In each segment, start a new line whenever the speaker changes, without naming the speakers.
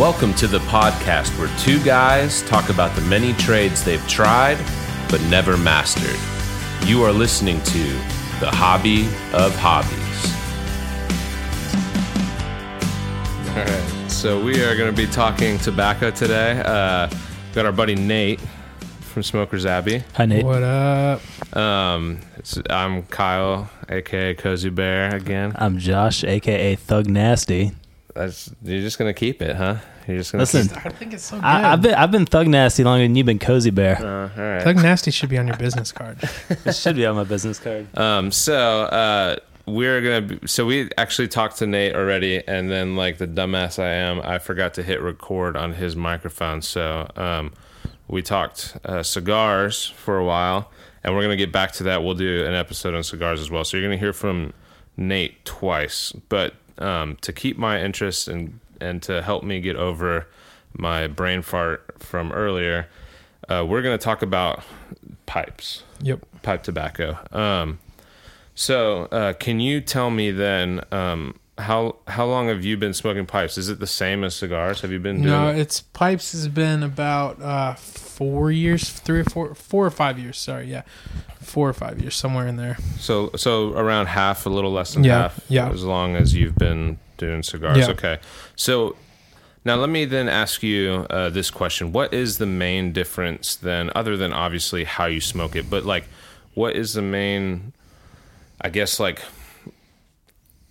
Welcome to the podcast where two guys talk about the many trades they've tried but never mastered. You are listening to The Hobby of Hobbies. All right, so we are going to be talking tobacco today. Uh, got our buddy Nate from Smokers Abbey.
Hi, Nate.
What up?
Um, it's- I'm Kyle, aka Cozy Bear again.
I'm Josh, aka Thug Nasty.
That's you're just gonna keep it, huh? You're just gonna
Listen,
I think it's so good.
I, I've been I've been Thug Nasty longer than you've been Cozy Bear.
Keep, uh, all right.
Thug Nasty should be on your business card.
It should be on my business card.
Um, so uh, we're gonna. Be, so we actually talked to Nate already, and then like the dumbass I am, I forgot to hit record on his microphone. So um, we talked uh, cigars for a while, and we're gonna get back to that. We'll do an episode on cigars as well. So you're gonna hear from Nate twice, but um, to keep my interest and and to help me get over my brain fart from earlier, uh, we're gonna talk about pipes
Yep.
pipe tobacco. Um, so, uh, can you tell me then um, how how long have you been smoking pipes? Is it the same as cigars? Have you been doing?
No, it's pipes has been about uh, four years, three or four, four or five years. Sorry, yeah, four or five years, somewhere in there.
So so around half, a little less than
Yeah,
half.
yeah.
As long as you've been doing cigars.
Yeah.
Okay. So now let me then ask you uh, this question: What is the main difference then, other than obviously how you smoke it, but like, what is the main? I guess like.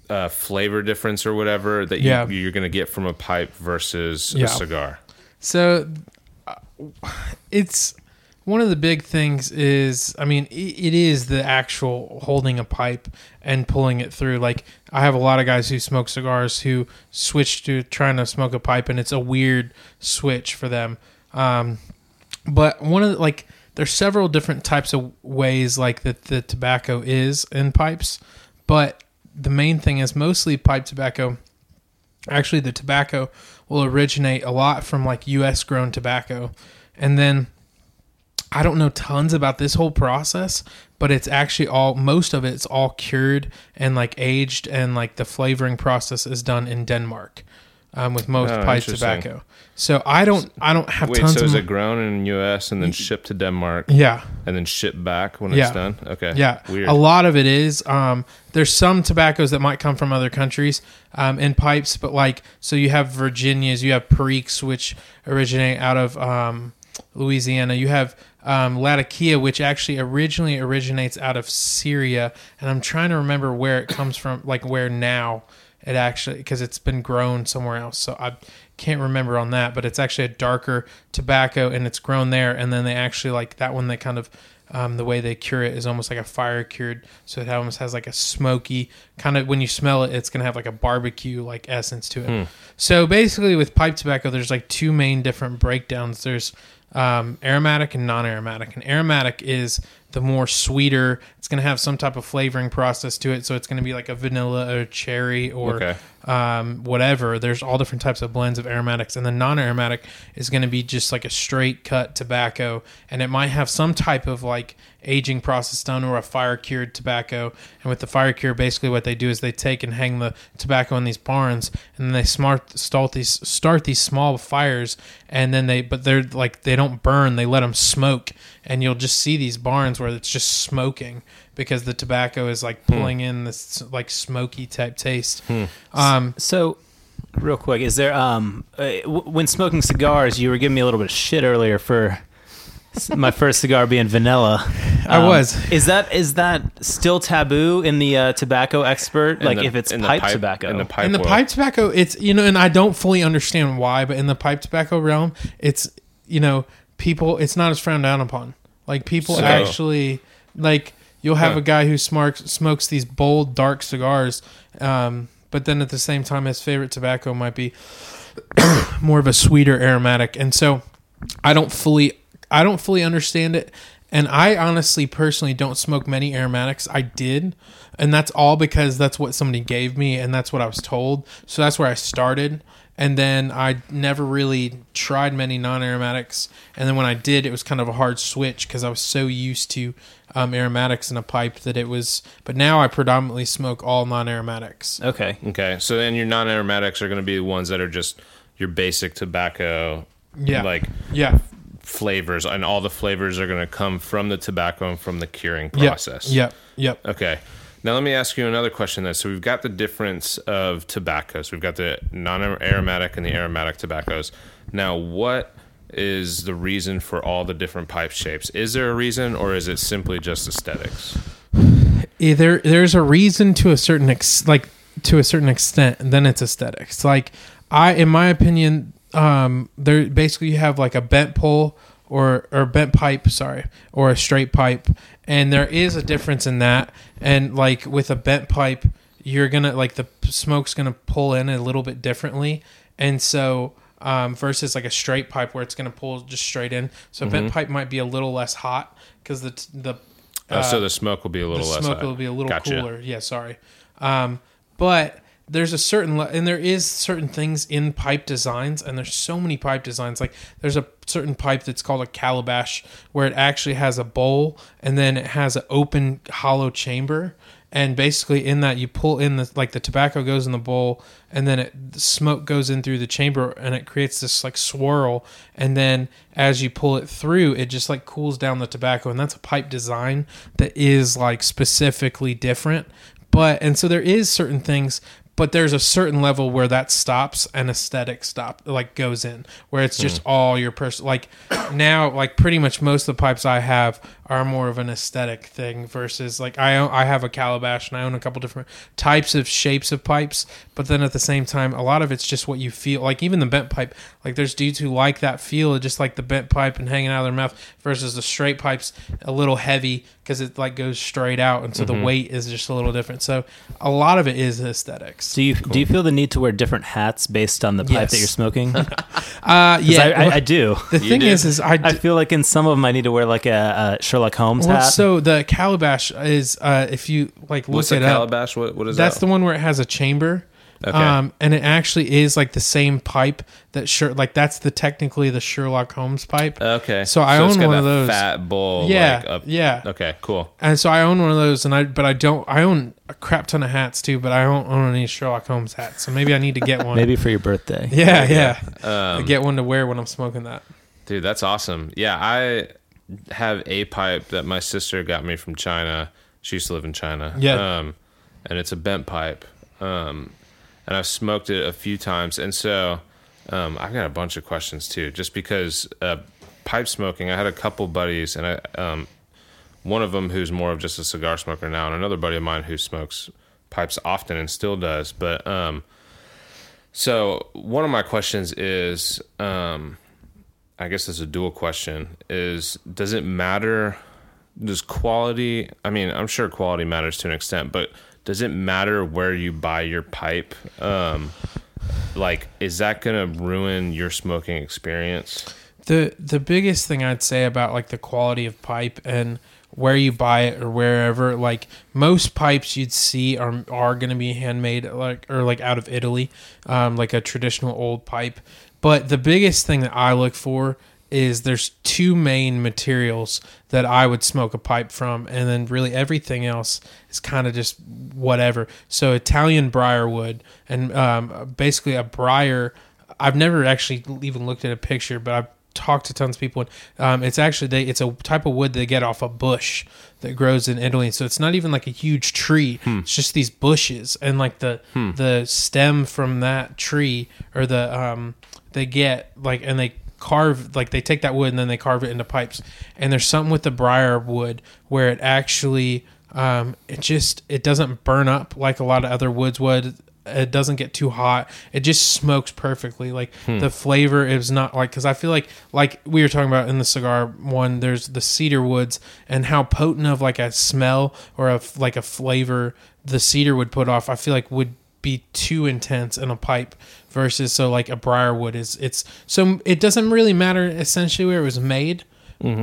Uh, flavor difference or whatever that you,
Yeah.
you're going to get from a pipe versus
Yeah.
a cigar.
So uh, it's one of the big things is I mean it is the actual holding a pipe and pulling it through. Like I have a lot of guys who smoke cigars who switch to trying to smoke a pipe and it's a weird switch for them. Um, but one of the, like there's several different types of ways like that the tobacco is in pipes, but the main thing is mostly pipe tobacco actually the tobacco will originate a lot from like US grown tobacco. And then I don't know tons about this whole process, but it's actually all most of it's all cured and like aged and like the flavoring process is done in Denmark. Um, with most
Oh,
pipe tobacco, so I don't, I don't have
Wait,
tons
so
of.
is it grown in the U.S. and then shipped to Denmark
yeah,
and then shipped back when
Yeah.
it's done? Okay.
Yeah,
Weird.
a lot of it is. Um, there's some tobaccos that might come from other countries um, in pipes, but like so you have Virginias, you have Periques, which originate out of um, Louisiana. You have um, Latakia, which actually originally originates out of Syria, and I'm trying to remember where it comes from, like where now it actually because it's been grown somewhere else. So I can't remember on that, but it's actually a darker tobacco and it's grown there. And then they actually like that one. They kind of um, the way they cure it is almost like a fire cured, so it almost has like a smoky kind of. When you smell it, it's gonna have like a barbecue like essence to it. So basically, with pipe tobacco, there's like two main different breakdowns. There's um, aromatic and non-aromatic. And aromatic is the more sweeter. It's going to have some type of flavoring process to it, so it's going to be like a vanilla or cherry or
Okay.
um, whatever. There's all different types of blends of aromatics, and the non-aromatic is going to be just like a straight cut tobacco, and it might have some type of like aging process done or a fire cured tobacco. And with the fire cure, basically what they do is they take and hang the tobacco in these barns, and then they smart start these start these small fires, and then they but they're like they don't burn, they let them smoke, and you'll just see these barns where it's just smoking because the tobacco is like pulling in this like smoky type taste. Um,
So, real quick, is there um uh, w- when smoking cigars, you were giving me a little bit of shit earlier for my first cigar being vanilla.
I
Um,
was.
Is that is that still taboo in the uh, tobacco expert?
In
Like
the-
if it's
in the
pipe, tobacco?
in the pipe
in the pipe tobacco, it's you know, and I don't fully understand why, but in the pipe tobacco realm, it's you know, people, it's not as frowned down upon. Like people
So-
actually like you'll have
Huh.
a guy who smokes smokes these bold dark cigars, um, but then at the same time, his favorite tobacco might be more of a sweeter aromatic, and so I don't fully I don't fully understand it. And I honestly personally don't smoke many aromatics. I did, and that's all because that's what somebody gave me and that's what I was told. So that's where I started. And then I never really tried many non-aromatics. And then when I did, it was kind of a hard switch because I was so used to um, aromatics in a pipe that it was. But now I predominantly smoke all non-aromatics.
okay.
Okay, so then your non-aromatics are going to be the ones that are just your basic tobacco
Yeah.
like
yeah.
flavors and all the flavors are going to come from the tobacco and from the curing
Yep.
process.
Yep. Yep.
Okay. Now let me ask you another question then. So we've got the difference of tobaccos. We've got the non-aromatic and the aromatic tobaccos. Now what is the reason for all the different pipe shapes? Is there a reason or is it simply just aesthetics?
either there's a reason to a certain ex- like to a certain extent and then it's aesthetics like i in my opinion um there basically you have like a bent pole or or bent pipe sorry or a straight pipe and there is a difference in that and like with a bent pipe you're gonna like the smoke's gonna pull in a little bit differently and so um, versus like a straight pipe where it's gonna pull just straight in so a bent pipe might be a little less hot because the the
Oh, so the smoke will be a little less
the
less.
smoke
hot.
will be a little
Gotcha.
cooler. Yeah, sorry. Um, but there's a certain le- and there is certain things in pipe designs, and there's so many pipe designs. Like there's a certain pipe that's called a calabash, where it actually has a bowl and then it has an open hollow chamber. And basically, in that you pull in the like the tobacco goes in the bowl, and then it the smoke goes in through the chamber, and it creates this like swirl. And then as you pull it through, it just like cools down the tobacco, and that's a pipe design that is like specifically different. But and so there is certain things, but there's a certain level where that stops and aesthetic stop like goes in where it's just hmm. all your person like now like pretty much most of the pipes I have are more of an aesthetic thing versus like I own, I have a calabash and I own a couple different types of shapes of pipes but then at the same time a lot of it's just what you feel like even the bent pipe like there's dudes who like that feel just like the bent pipe and hanging out of their mouth versus the straight pipes a little heavy because it like goes straight out and so the mm-hmm. weight is just a little different. So a lot of it is aesthetics
Do you do you feel the need to wear different hats based on the pipe
Yes.
that you're smoking?
uh yeah
I, I, I do.
the
You
thing
do?
is is I,
I feel like in some of them I need to wear like a, a Sherlock Holmes
well,
hat.
so the calabash is uh if you like look
What's
it up
calabash? What what is that?
that's
that?
the one where it has a chamber
Okay.
um and it actually is like the same pipe that sure like that's the technically the Sherlock Holmes pipe
okay.
So I
it's
own
got
one of those.
Fat bowl.
yeah
Like up,
yeah
Okay. Cool.
and so I own one of those and I but I don't I own a crap ton of hats too but I don't own any Sherlock Holmes hats so maybe I need to get one
Maybe for your birthday.
yeah yeah I
Um,
get one to wear when I'm smoking that
Dude, that's awesome. Yeah, I have a pipe that my sister got me from China. She used to live in China.
Yeah.
Um, and it's a bent pipe. Um, and I've smoked it a few times. And so um, I've got a bunch of questions too, just because uh, pipe smoking, I had a couple buddies, and I, um, one of them who's more of just a cigar smoker now, and another buddy of mine who smokes pipes often and still does. But um, so one of my questions is, um, I guess it's a dual question: is does it matter? Does quality? I mean, I'm sure quality matters to an extent, but does it matter where you buy your pipe? Um, like, is that gonna ruin your smoking experience?
the the biggest thing I'd say about like the quality of pipe and where you buy it or wherever like most pipes you'd see are are going to be handmade like or like out of Italy um like a traditional old pipe but the biggest thing that I look for is there's two main materials that I would smoke a pipe from and then really everything else is kind of just whatever so Italian briarwood and um basically a briar I've never actually even looked at a picture, but I've talked to tons of people. And, um, it's actually they, it's a type of wood they get off a bush that grows in Italy. So it's not even like a huge tree. It's just these bushes, and like the the stem from that tree or the um they get like and they carve like they take that wood and then they carve it into pipes. And there's something with the briar wood where it actually um it just it doesn't burn up like a lot of other woods would. It doesn't get too hot. It just smokes perfectly. Like the flavor is not like because i feel like like we were talking about in the cigar one there's the cedar woods and how potent of like a smell or a like a flavor the cedar would put off i feel like would be too intense in a pipe versus so like a briarwood is it's so it doesn't really matter essentially where it was made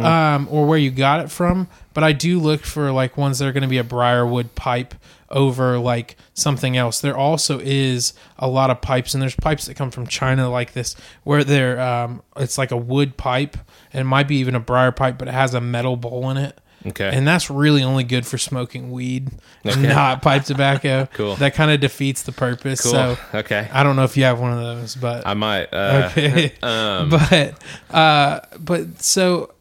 um, or where you got it from. But I do look for like ones that are going to be a briarwood pipe over like something else. There also is a lot of pipes, and there's pipes that come from China like this, where they're um, it's like a wood pipe, and it might be even a briar pipe, but it has a metal bowl in it.
Okay.
and that's really only good for smoking weed,
Okay.
not pipe tobacco.
Cool.
That kind of defeats the purpose.
cool.
So
okay.
I don't know if you have one of those, but
I might. Uh,
okay.
um,
but uh, but so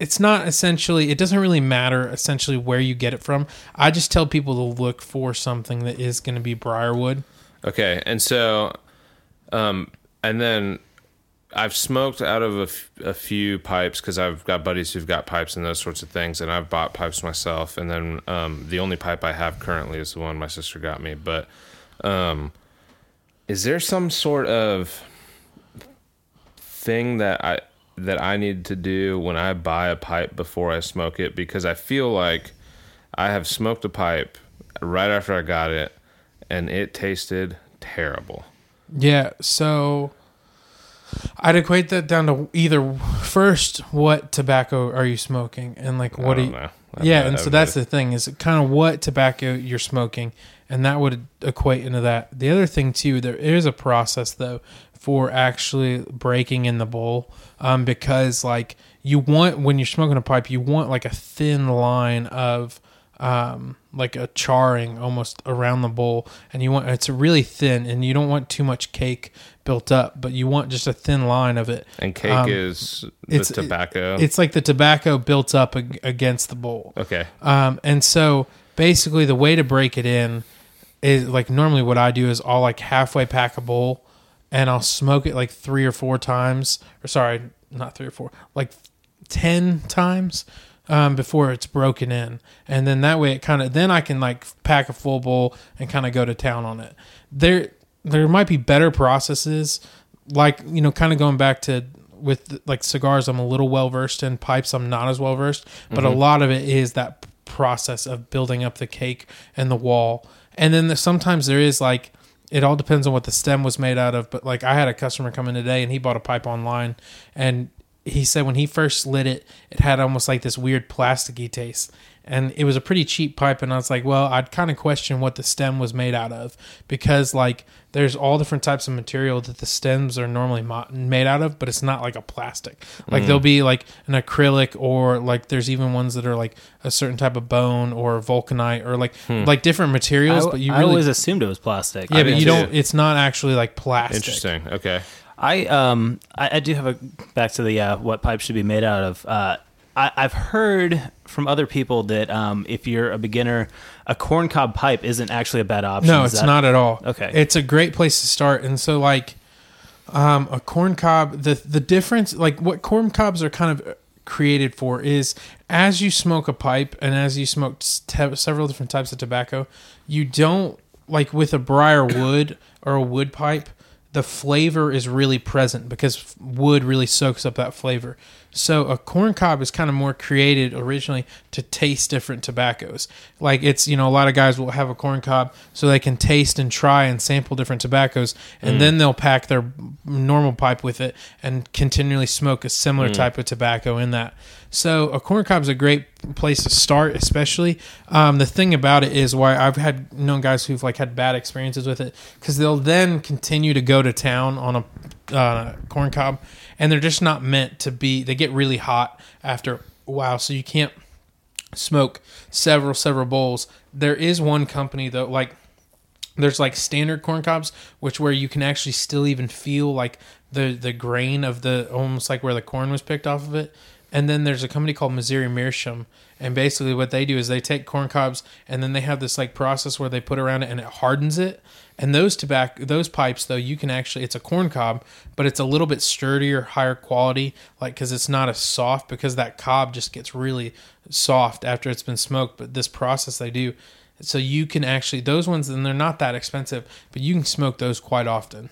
it's not essentially. It doesn't really matter essentially where you get it from. I just tell people to look for something that is going to be briarwood.
Okay, and so, um, and then I've smoked out of a, f- a few pipes because I've got buddies who've got pipes and those sorts of things, and I've bought pipes myself. And then um, the only pipe I have currently is the one my sister got me. But um, is there some sort of thing that I that I need to do when I buy a pipe before I smoke it? Because I feel like I have smoked a pipe right after I got it, and it tasted terrible.
Yeah, so I'd equate that down to either first, what tobacco are you smoking, and like what are you? Yeah, and so that's the thing is kind of what tobacco you're smoking, and that would equate into that. The other thing too, there is a process though for actually breaking in the bowl, um, because like you want when you're smoking a pipe, you want like a thin line of um, like a charring almost around the bowl, and you want it's really thin, and you don't want too much cake built up, but you want just a thin line of it.
and cake
um,
is the
it's-
tobacco.
It's like the tobacco built up ag- against the bowl.
okay.
Um, and so basically, the way to break it in is like normally what I do is I'll like halfway pack a bowl and I'll smoke it like three or four times, or sorry, not three or four, like 10 times um, before it's broken in. And then that way it kind of, then I can like pack a full bowl and kind of go to town on it. There, there might be better processes, like, you know, kind of going back to with like cigars, I'm a little well versed in pipes. I'm not as well versed, but a lot of it is that process of building up the cake and the wall. And then there's, sometimes there is like, it all depends on what the stem was made out of. But like I had a customer come in today and he bought a pipe online and he said when he first lit it, it had almost like this weird plasticky taste. And it was a pretty cheap pipe. And I was like, well, I'd kind of question what the stem was made out of because like there's all different types of material that the stems are normally mo- made out of, but it's not like a plastic. Like there'll mm. be like an acrylic or like there's even ones that are like a certain type of bone or vulcanite or like hmm. like different materials.
I,
but you
I
really
always assumed it was plastic.
yeah,
I
but you
too.
don't. It's not actually like plastic.
Interesting. Okay.
I um I, I do have a back to the uh, what pipes should be made out of. Uh, I, I've heard from other people that um, if you're a beginner, a corncob pipe isn't actually a bad option.
No,
Is
it's
that-
not at all.
Okay.
it's a great place to start. And so, like, um, a corn cob, the the difference, like, what corn cobs are kind of created for is as you smoke a pipe and as you smoke te- several different types of tobacco, you don't like with a briar wood or a wood pipe. The flavor is really present because wood really soaks up that flavor. So a corn cob is kind of more created originally to taste different tobaccos. Like it's you know a lot of guys will have a corn cob so they can taste and try and sample different tobaccos, and mm. then they'll pack their normal pipe with it and continually smoke a similar mm. type of tobacco in that. So a corn cob is a great place to start, especially. Um, the thing about it is why I've had known guys who've like had bad experiences with it because they'll then continue to go to town on a uh, corn cob, and they're just not meant to be. They get really hot after a while, so you can't smoke several several bowls. There is one company though, like there's like standard corn cobs, which where you can actually still even feel like the the grain of the almost like where the corn was picked off of it. And then there's a company called Missouri Meerschaum, and basically what they do is they take corn cobs and then they have this like process where they put around it and it hardens it. And those tobacco, those pipes though, you can actually it's a corn cob, but it's a little bit sturdier, higher quality, like because it's not as soft because that cob just gets really soft after it's been smoked. But this process they do, so you can actually those ones and they're not that expensive, but you can smoke those quite often.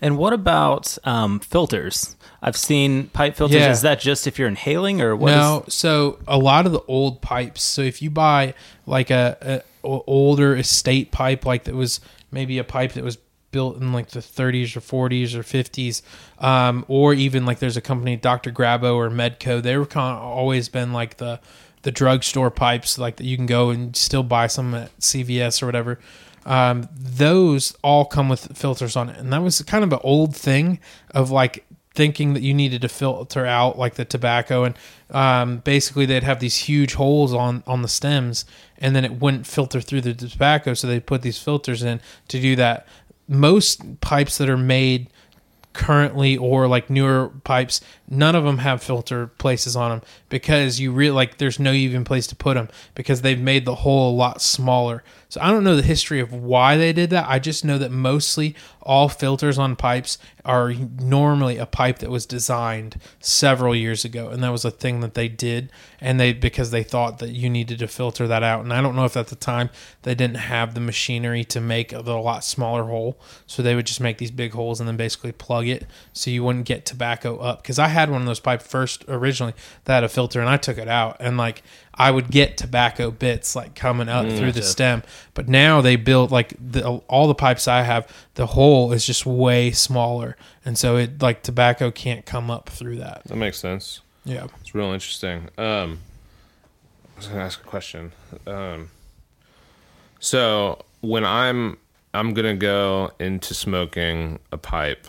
And what about um, filters? I've seen pipe filters.
Yeah.
Is that just if you're inhaling or what? is-
no, so a lot of the old pipes. So if you buy like a older estate pipe, like that was maybe a pipe that was built in like the 30s or 40s or 50s, um, or even like there's a company Dr. Grabow or Medico. They were kind of always been like the the drugstore pipes, like that you can go and still buy some at CVS or whatever. Um, those all come with filters on it, and that was kind of an old thing of like thinking that you needed to filter out like the tobacco. And um, basically they'd have these huge holes on on the stems and then it wouldn't filter through the tobacco. So they put these filters in to do that. Most pipes that are made currently or like newer pipes none of them have filter places on them because you really like there's no even place to put them because they've made the hole a lot smaller. So i don't know the history of why they did that. I just know that mostly all filters on pipes are normally a pipe that was designed several years ago and that was a thing that they did and they because they thought that you needed to filter that out and i don't know if at the time they didn't have the machinery to make a lot smaller hole so they would just make these big holes and then basically plug it so you wouldn't get tobacco up because i had one of those pipes first originally that had a filter and i took it out and like i would get tobacco bits like coming up through the stem but now they built like the, all the pipes i have the hole is just way smaller and so it like tobacco can't come up through that
That makes sense.
yeah
It's real interesting. Um, I was gonna ask a question. Um, so when I'm I'm gonna go into smoking a pipe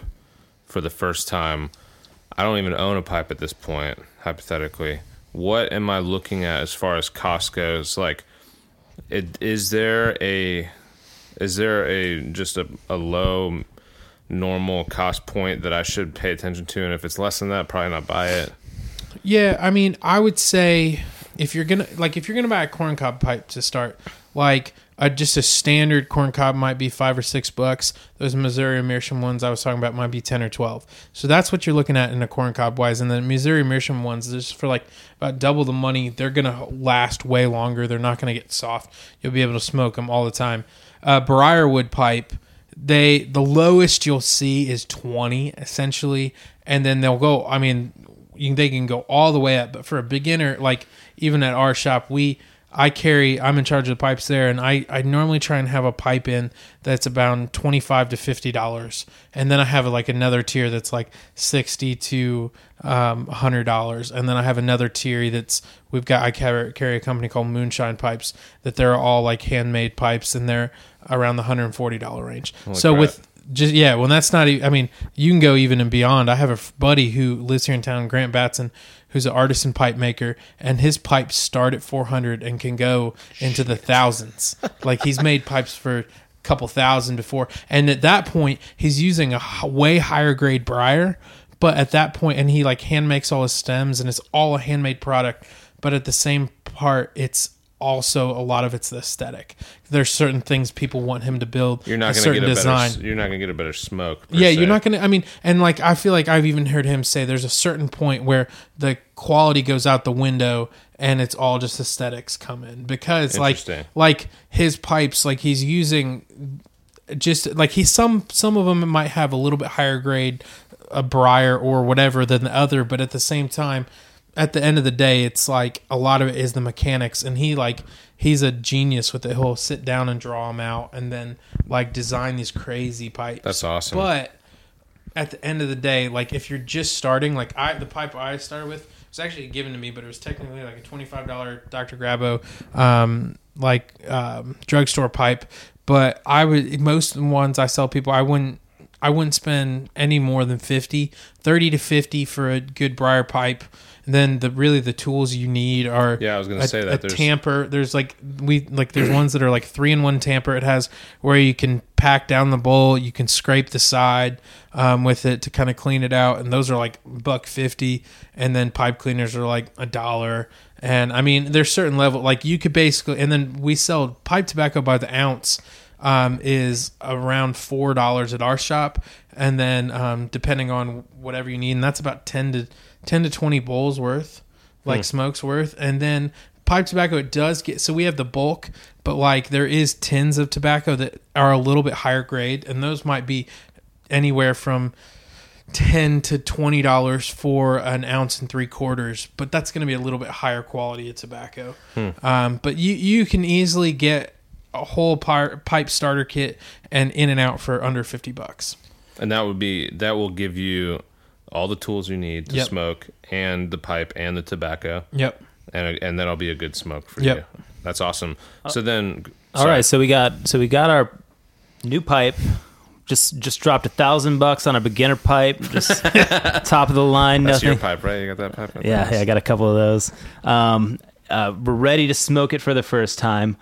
for the first time, I don't even own a pipe at this point. Hypothetically, what am I looking at as far as cost goes? Like, it, is there a is there a just a, a low normal cost point that I should pay attention to? And if it's less than that, probably not buy it.
Yeah, I mean, I would say if you're gonna like if you're gonna buy a corncob pipe to start, like a, just a standard corn cob might be five or six bucks. Those Missouri Meerschaum ones I was talking about might be ten or twelve. So that's what you're looking at in a corn cob wise. And the Missouri Meerschaum ones, just for like about double the money. They're gonna last way longer. They're not gonna get soft. You'll be able to smoke them all the time. Uh, Briarwood pipe they the lowest you'll see is 20 essentially and then they'll go i mean you, they can go all the way up but for a beginner like even at our shop we i carry i'm in charge of the pipes there and i i normally try and have a pipe in that's about 25 to 50 dollars. And then i have like another tier that's like 60 to um, 100 dollars. And then i have another tier that's we've got i carry, carry a company called moonshine pipes that they're all like handmade pipes and they're around the 140 dollar range. So
crap.
with just yeah well that's not i mean you can go even and beyond. I have a buddy who lives here in town grant batson who's an artisan pipe maker and his pipes start at 400 and can go into the thousands. Like he's made pipes for a couple thousand before. And at that point he's using a way higher grade briar but at that point and he like hand makes all his stems and it's all a handmade product but at the same part it's also a lot of it's the aesthetic there's certain things people want him to build
You're not
a
going to
certain
get a
design
better. You're not going to get a better smoke.
yeah,
se.
you're not gonna. I mean, and like I feel like I've even heard him say there's a certain point where the quality goes out the window and it's all just aesthetics come in because like like his pipes like he's using just like he some some of them might have a little bit higher grade a briar or whatever than the other but at the same time at the end of the day it's like a lot of it is the mechanics and he like he's a genius with it he'll sit down and draw them out and then like design these crazy pipes
That's awesome.
but at the end of the day, like if you're just starting, like I the pipe I started with was actually given to me, but it was technically like a twenty five dollar Dr. Grabow um like um drugstore pipe. But I would most ones I sell people I wouldn't I wouldn't spend any more than 50, 30 to 50 for a good briar pipe. And then the really the tools you need are
Yeah, I was gonna
a,
say
a
that. There's-
tamper. There's like we like there's ones that are like three in one tamper. It has where you can pack down the bowl, you can scrape the side um, with it to kind of clean it out, and those are like buck fifty. And then pipe cleaners are like a dollar. And I mean, there's certain level like you could basically, and then we sell pipe tobacco by the ounce um, is around four dollars at our shop, and then um, depending on whatever you need, and that's about ten to ten to twenty bowls worth, like smokes worth, and then pipe tobacco it does get so we have the bulk, but like there is tins of tobacco that are a little bit higher grade, and those might be anywhere from ten to twenty dollars for an ounce and three quarters, but that's going to be a little bit higher quality of tobacco. Um, but you you can easily get a whole pipe starter kit and in and out for under fifty bucks.
and that would be that will give you all the tools you need to
Yep.
smoke and the pipe and the tobacco,
Yep.
and and that'll be a good smoke for
Yep.
you. That's awesome. So then,
All right, so we got so we got our new pipe, just just dropped a thousand bucks on a beginner pipe, just top of the line.
That's
nothing.
your pipe, right? You got that pipe?
Yeah, yeah, I got a couple of those. Um, uh, we're ready to smoke it for the first time.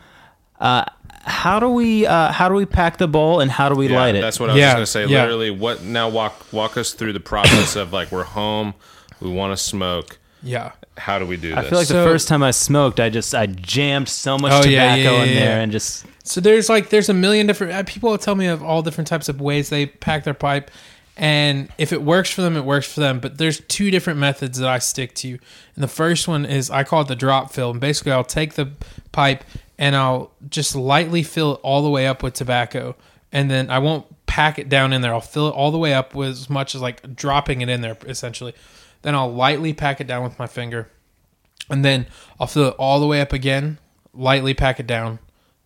Uh, how do we uh, how do we pack the bowl and how do we
Yeah,
light it?
That's what I was
Yeah,
going to say.
yeah.
Literally, what now? Walk walk us through the process of like we're home, we want to smoke.
Yeah.
How do we do
I
this?
I feel like
So-
the first time I smoked, I just I jammed so much
Oh,
tobacco
yeah, yeah,
in there
yeah.
and just
So there's like there's a million different uh, people will tell me of all different types of ways they pack their pipe, and if it works for them, it works for them. But there's two different methods that I stick to, and the first one is I call it the drop fill. And basically, I'll take the pipe and I'll just lightly fill it all the way up with tobacco, and then I won't pack it down in there. I'll fill it all the way up with as much as like dropping it in there essentially. Then I'll lightly pack it down with my finger, and then I'll fill it all the way up again, lightly pack it down,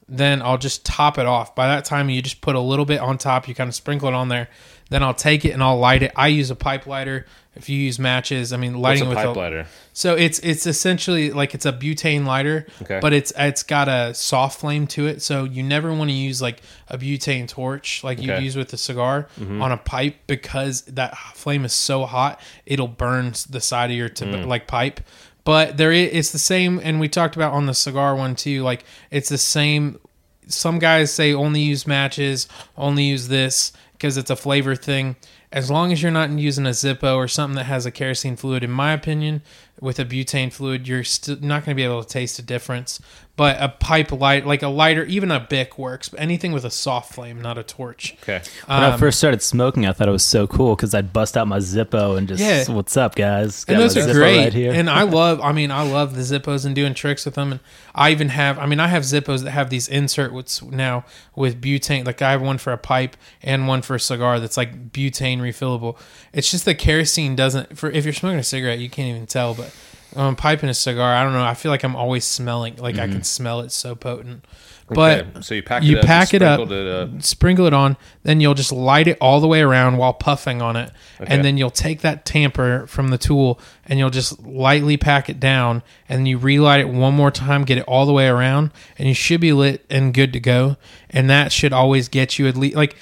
then I'll just top it off. By that time, you just put a little bit on top. You kind of sprinkle it on there. Then I'll take it and I'll light it. I use a pipe lighter. If you use matches, I mean
What's
lighting
a
with
pipe
a,
lighter?
so it's it's essentially like it's a butane lighter,
Okay.
but it's it's got a soft flame to it. So you never want to use like a butane torch like you
Okay.
use with a cigar mm-hmm. on a pipe because that flame is so hot it'll burn the side of your tob- mm. like pipe. But there is it's the same, and we talked about on the cigar one too. Like it's the same. Some guys say only use matches, only use this because it's a flavor thing. As long as you're not using a Zippo or something that has a kerosene fluid, in my opinion, with a butane fluid, you're still not going to be able to taste a difference. But a pipe light, like a lighter, even a Bic works. But anything with a soft flame, not a torch.
Okay.
when I
Um,
first started smoking, I thought it was so cool because I'd bust out my Zippo and just,
Yeah.
"What's up, guys?"
and
Got
those are
Zippo
great.
right here.
And I love, I mean, I love the Zippos and doing tricks with them. And I even have, I mean, I have Zippos that have these insert what's now with butane. Like I have one for a pipe and one for a cigar that's like butane refillable. It's just the kerosene doesn't. For if you're smoking a cigarette, you can't even tell. But um, pipe and a cigar, I don't know. I feel like I'm always smelling. Like I can smell it so potent. But
Okay, so you pack
you
it up,
pack it up,
it up.
sprinkle it on, then you'll just light it all the way around while puffing on it.
Okay.
And then you'll take that tamper from the tool and you'll just lightly pack it down and you relight it one more time, get it all the way around, and you should be lit and good to go. And that should always get you at least like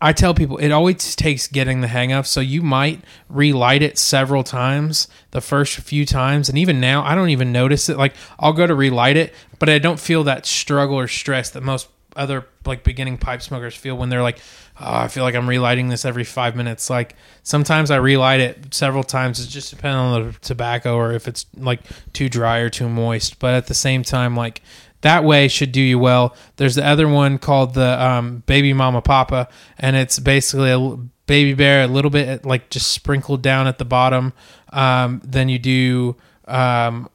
I tell people it always takes getting the hang of. So you might relight it several times the first few times. And even now, I don't even notice it. Like I'll go to relight it, but I don't feel that struggle or stress that most other like beginning pipe smokers feel when they're like, oh, I feel like I'm relighting this every five minutes. Like sometimes I relight it several times. It just depends on the tobacco or if it's like too dry or too moist. But at the same time, like that way should do you well. There's the other one called the um, Baby Mama Papa, and it's basically a baby bear, a little bit like just sprinkled down at the bottom. Um, then you do um,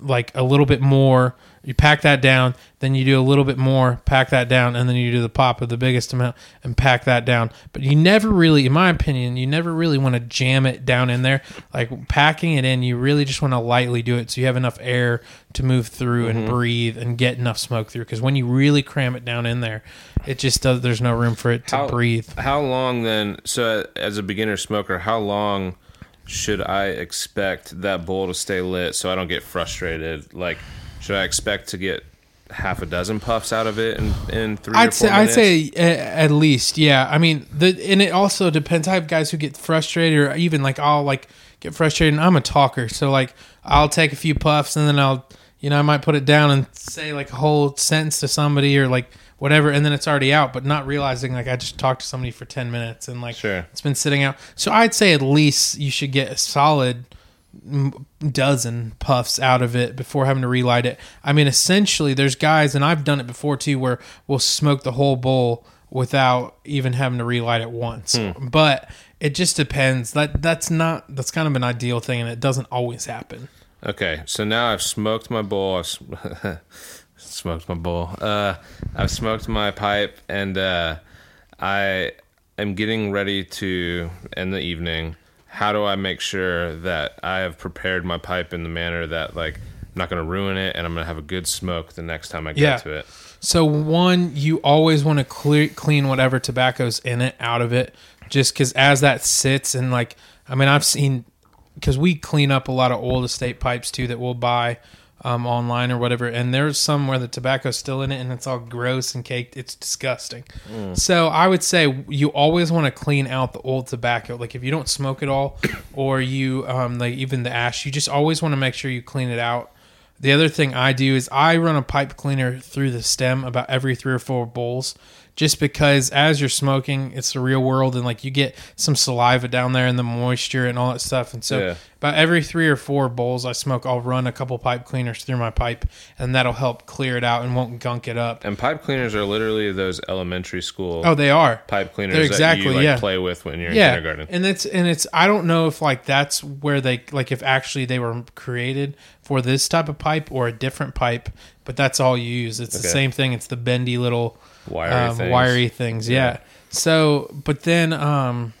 like a little bit more. You pack that down, then you do a little bit more, pack that down, and then you do the pop of the biggest amount and pack that down. But you never really, in my opinion, you never really want to jam it down in there. Like packing it in, you really just want to lightly do it so you have enough air to move through and mm-hmm. breathe and get enough smoke through. Because when you really cram it down in there, it just does. There's no room for it to
How-
breathe.
How long then? So, as a beginner smoker, how long should I expect that bowl to stay lit so I don't get frustrated? Like, should I expect to get half a dozen puffs out of it in, in three or
I'd
four
say I'd say at least yeah. I mean the and it also depends. I have guys who get frustrated or even like I'll like get frustrated. and I'm a talker, so like I'll take a few puffs and then I'll you know I might put it down and say like a whole sentence to somebody or like whatever, and then it's already out, but not realizing like I just talked to somebody for ten minutes and like
Sure.
it's been sitting out. So I'd say at least you should get a solid dozen puffs out of it before having to relight it. I mean, essentially, there's guys, and I've done it before too, where we'll smoke the whole bowl without even having to relight it once. But it just depends. That that's not that's kind of an ideal thing, and it doesn't always happen.
Okay, so now I've smoked my bowl. I've sm- smoked my bowl. Uh, I've smoked my pipe, and uh, I am getting ready to in the evening. How do I make sure that I have prepared my pipe in the manner that like I'm not going to ruin it, and I'm going to have a good smoke the next time I get
Yeah.
to it?
So one, you always want to clear clean whatever tobacco's in it out of it, just because as that sits and like, I mean, I've seen because we clean up a lot of old estate pipes too that we'll buy. Um, online or whatever, and there's some where the tobacco's still in it and it's all gross and caked. It's disgusting. So I would say you always want to clean out the old tobacco. Like if you don't smoke at all, or you um, like even the ash, you just always want to make sure you clean it out. The other thing I do is I run a pipe cleaner through the stem about every three or four bowls, just because as you're smoking, it's the real world and like you get some saliva down there and the moisture and all that stuff. And so
Yeah.
About every three or four bowls I smoke, I'll run a couple pipe cleaners through my pipe, and that'll help clear it out and won't gunk it up.
And pipe cleaners are literally those elementary school
Oh, they are.
pipe cleaners
they're
that you like
yeah.
play with when you're in
yeah,
kindergarten.
and it's and it's I don't know if like that's where they like if actually they were created for this type of pipe or a different pipe, but that's all you use. It's the same thing. It's the bendy little
Wiry
um,
things.
wiry things. Yeah.
Yeah.
So, but then um,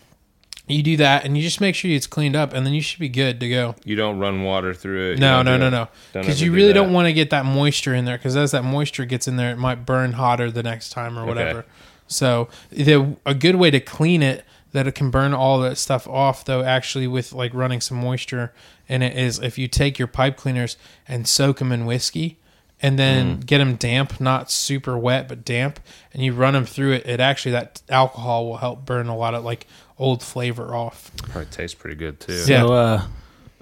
you do that and you just make sure it's cleaned up, and then you should be good to go.
You don't run water through it.
No, no, no, no. Because you really
that.
don't want to get that moisture in there. Because as that moisture gets in there, it might burn hotter the next time or whatever. So the a good way to clean it that it can burn all that stuff off though actually with like running some moisture and it is if you take your pipe cleaners and soak them in whiskey and then
Mm.
get them damp not super wet but damp and you run them through it it actually that alcohol will help burn a lot of like old flavor off
Probably tastes pretty good too.
Yeah.
So, uh,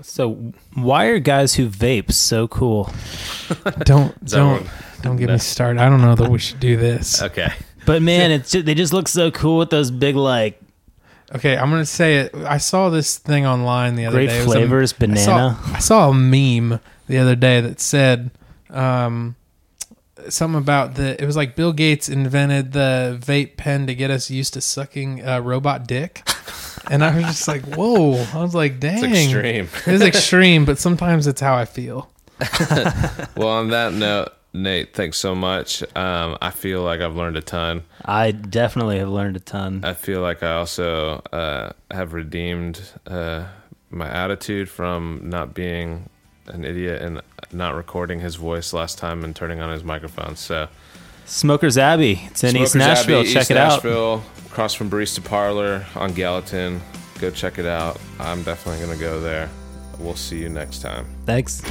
so why are guys who vape so cool?
don't don't don't get
No.
me started i don't know that we should do this
Okay.
But man, it's just, they just look so cool with those big like
Okay, I'm gonna say it. I saw this thing online the other
great
day. Great was a-
flavors,
I
banana.
saw, I saw a meme the other day that said um, something about the. It was like Bill Gates invented the vape pen to get us used to sucking uh, robot dick, and I was just like, "Whoa!" I was like, "Dang,
It's extreme.
It's extreme, but sometimes it's how I feel."
Well, on that note, Nate, thanks so much. Um, I feel like I've learned a ton.
I definitely have learned a ton.
I feel like I also uh, have redeemed uh, my attitude from not being an idiot and not recording his voice last time and turning on his microphone. So,
Smokers Abbey. It's in East Nashville.
Abbey,
Check
East
it out.
Nashville, across from Barista Parlor on Gallatin. Go check it out. I'm definitely going to go there. We'll see you next time.
Thanks.